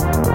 Thank you.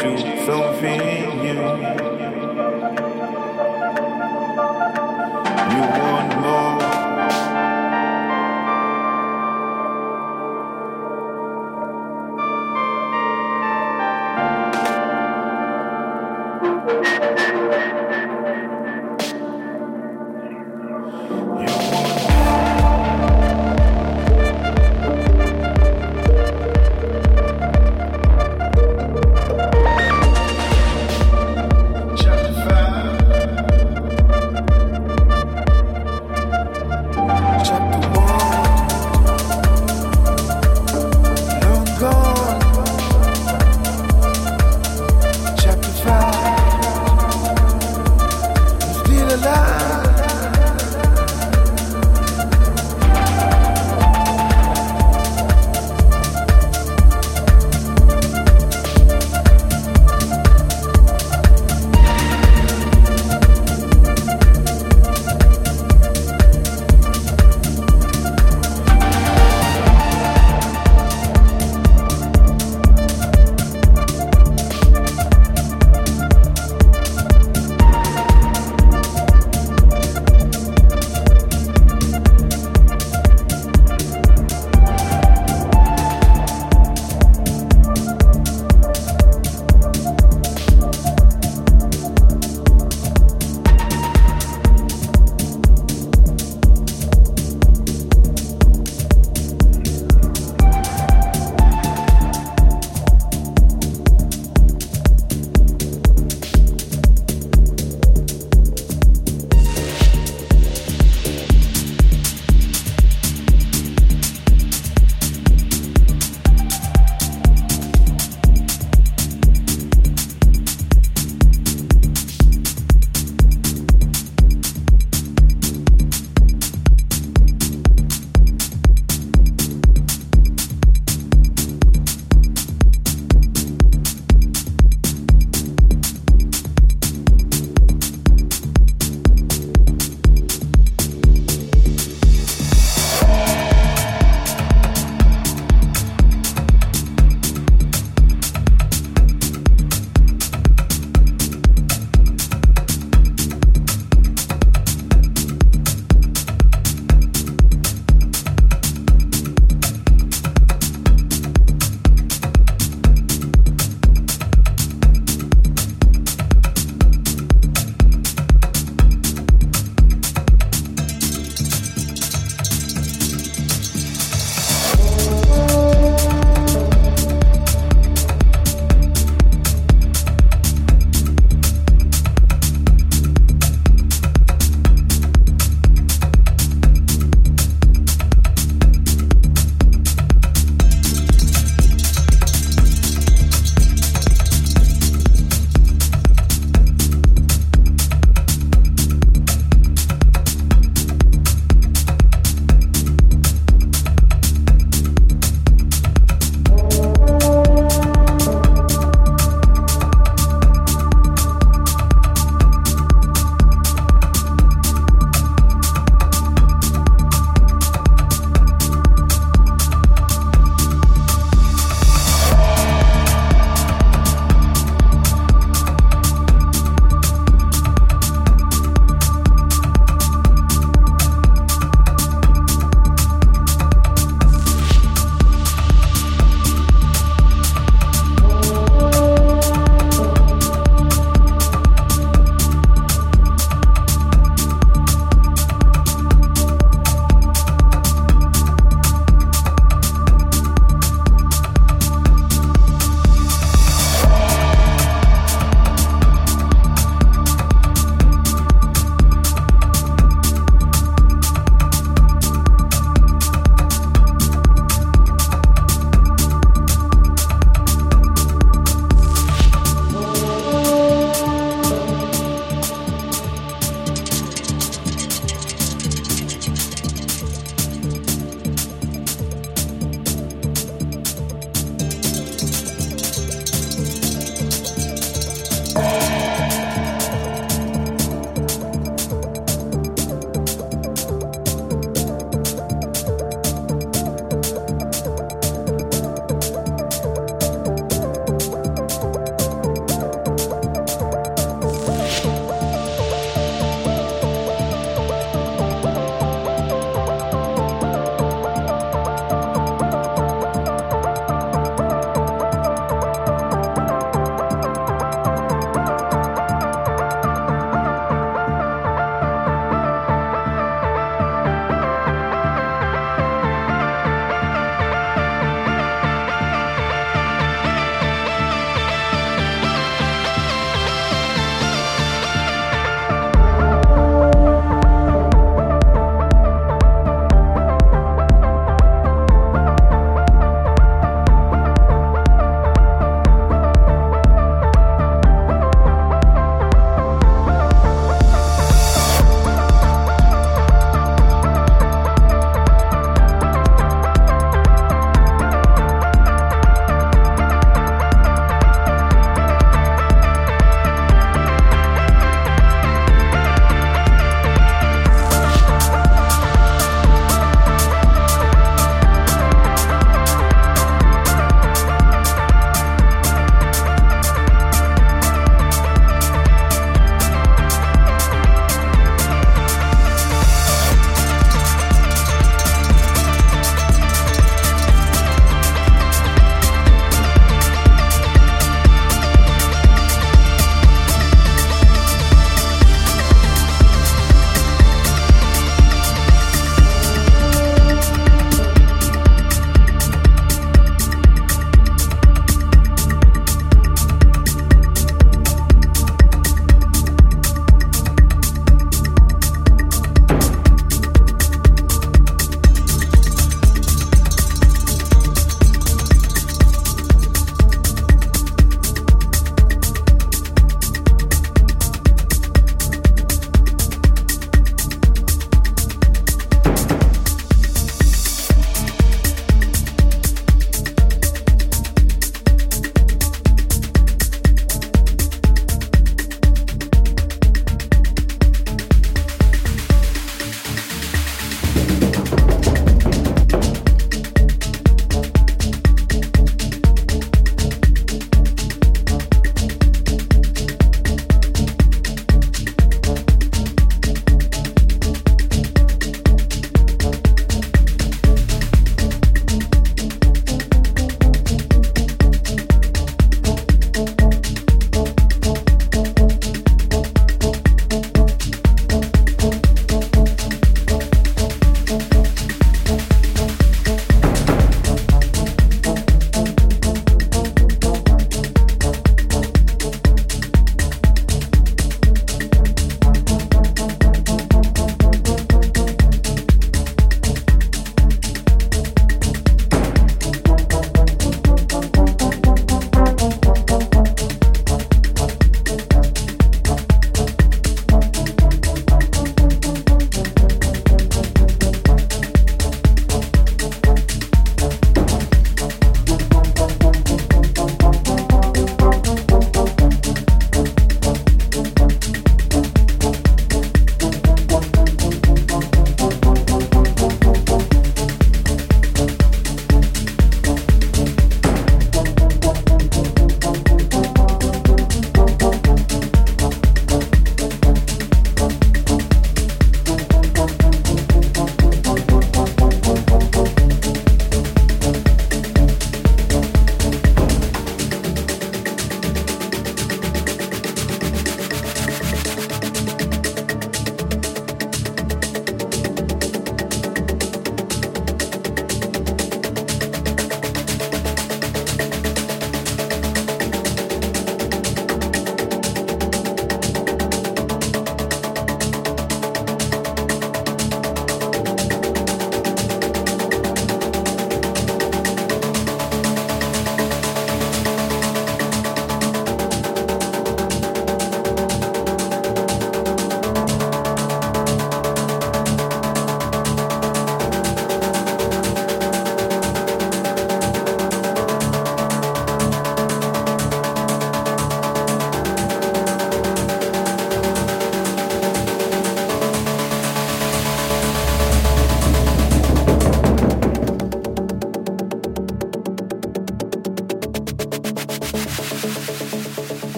To something. You want